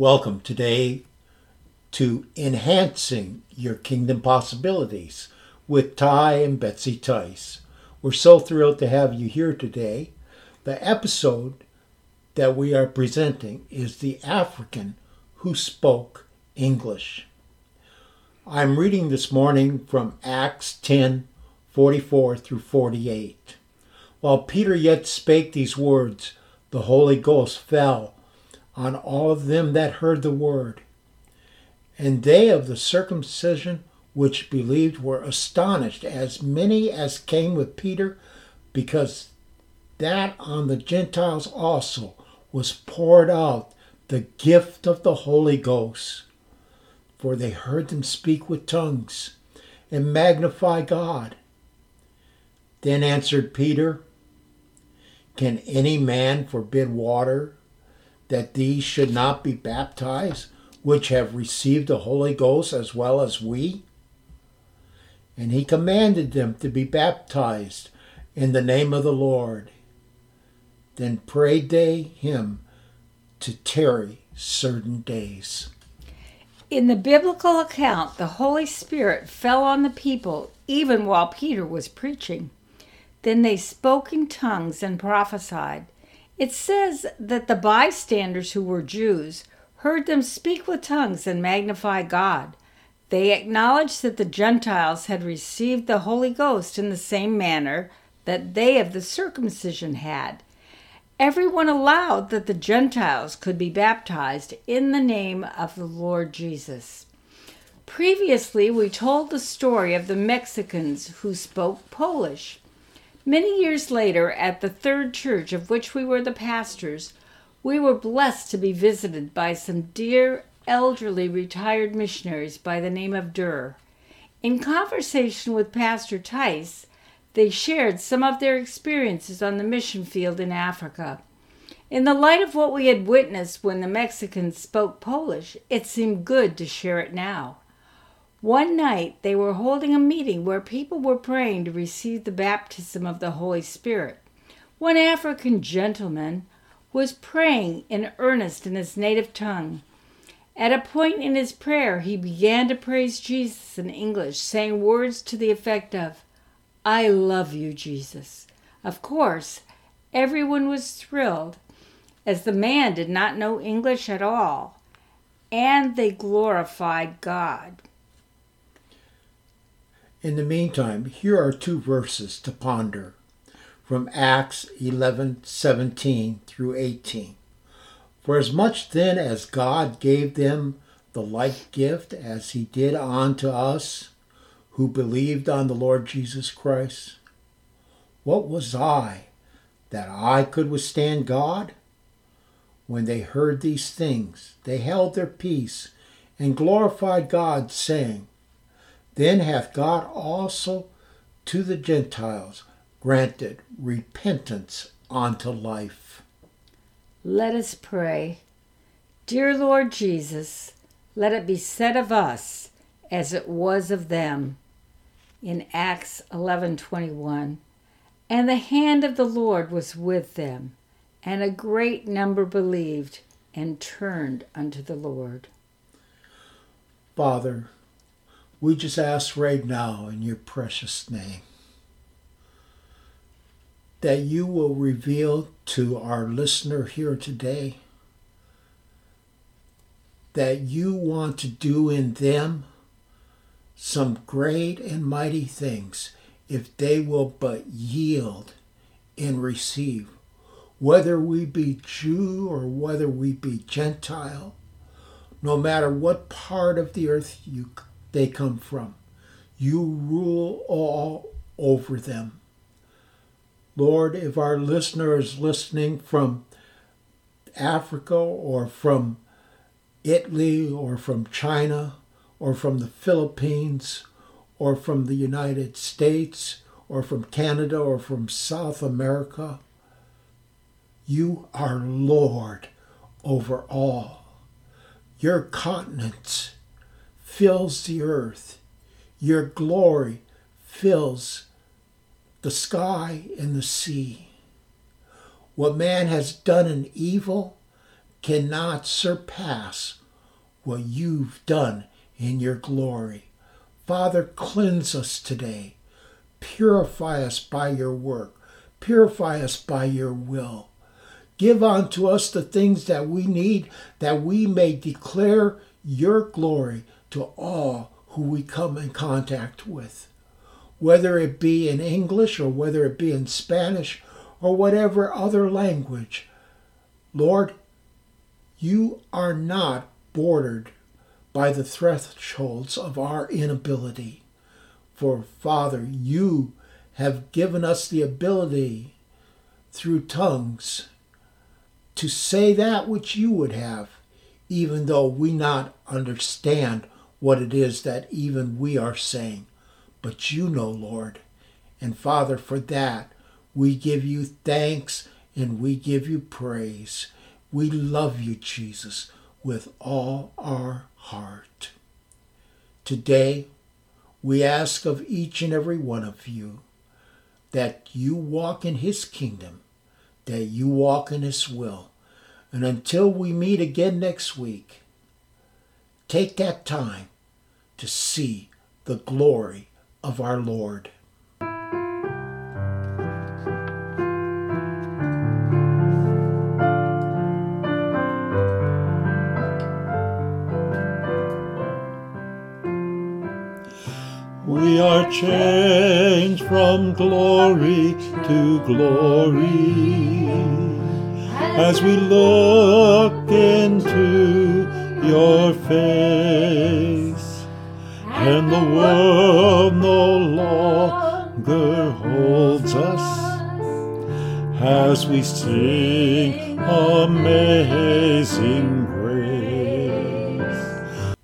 Welcome today to Enhancing Your Kingdom Possibilities with Ty and Betsy Tice. We're so thrilled to have you here today. The episode that we are presenting is The African Who Spoke English. I'm reading this morning from Acts 10 44 through 48. While Peter yet spake these words, the Holy Ghost fell on all of them that heard the word. And they of the circumcision which believed were astonished, as many as came with Peter, because that on the Gentiles also was poured out the gift of the Holy Ghost. For they heard them speak with tongues and magnify God. Then answered Peter, Can any man forbid water that these should not be baptized, which have received the Holy Ghost as well as we? And he commanded them to be baptized in the name of the Lord. Then prayed they him to tarry certain days. In the biblical account, the Holy Spirit fell on the people even while Peter was preaching. Then they spoke in tongues and prophesied. It says that the bystanders who were Jews heard them speak with tongues and magnify God. They acknowledged that the Gentiles had received the Holy Ghost in the same manner that they of the circumcision had. Everyone allowed that the Gentiles could be baptized in the name of the Lord Jesus. Previously, we told the story of the Mexicans who spoke Polish. Many years later, at the third church of which we were the pastors, we were blessed to be visited by some dear elderly retired missionaries by the name of Durr. In conversation with Pastor Tice, they shared some of their experiences on the mission field in Africa. In the light of what we had witnessed when the Mexicans spoke Polish, it seemed good to share it now. One night they were holding a meeting where people were praying to receive the baptism of the Holy Spirit. One African gentleman was praying in earnest in his native tongue. At a point in his prayer, he began to praise Jesus in English, saying words to the effect of, I love you, Jesus. Of course, everyone was thrilled, as the man did not know English at all, and they glorified God. In the meantime, here are two verses to ponder from Acts 11:17 through 18. For as much then as God gave them the like gift as he did unto us who believed on the Lord Jesus Christ, what was I that I could withstand God? When they heard these things, they held their peace and glorified God, saying, then hath God also to the Gentiles granted repentance unto life. Let us pray. Dear Lord Jesus, let it be said of us as it was of them in Acts 11:21 and the hand of the Lord was with them and a great number believed and turned unto the Lord Father we just ask right now in your precious name that you will reveal to our listener here today that you want to do in them some great and mighty things if they will but yield and receive, whether we be Jew or whether we be Gentile, no matter what part of the earth you they come from. You rule all over them. Lord, if our listener is listening from Africa or from Italy or from China or from the Philippines or from the United States or from Canada or from South America, you are Lord over all. Your continents fills the earth. Your glory fills the sky and the sea. What man has done in evil, cannot surpass what you've done in your glory. Father, cleanse us today. Purify us by your work. Purify us by your will. Give unto us the things that we need that we may declare your glory to all who we come in contact with. Whether it be in English or whether it be in Spanish or whatever other language, Lord, you are not bordered by the thresholds of our inability. For, Father, you have given us the ability through tongues to say that which you would have, even though we not understand what it is that even we are saying. But you know, Lord. And Father, for that, we give you thanks and we give you praise. We love you, Jesus, with all our heart. Today, we ask of each and every one of you that you walk in his kingdom, that you walk in his will. And until we meet again next week, take that time to see the glory of our Lord. We are changed from glory to glory as we look into your face, and the world no longer holds us as we sing amazing.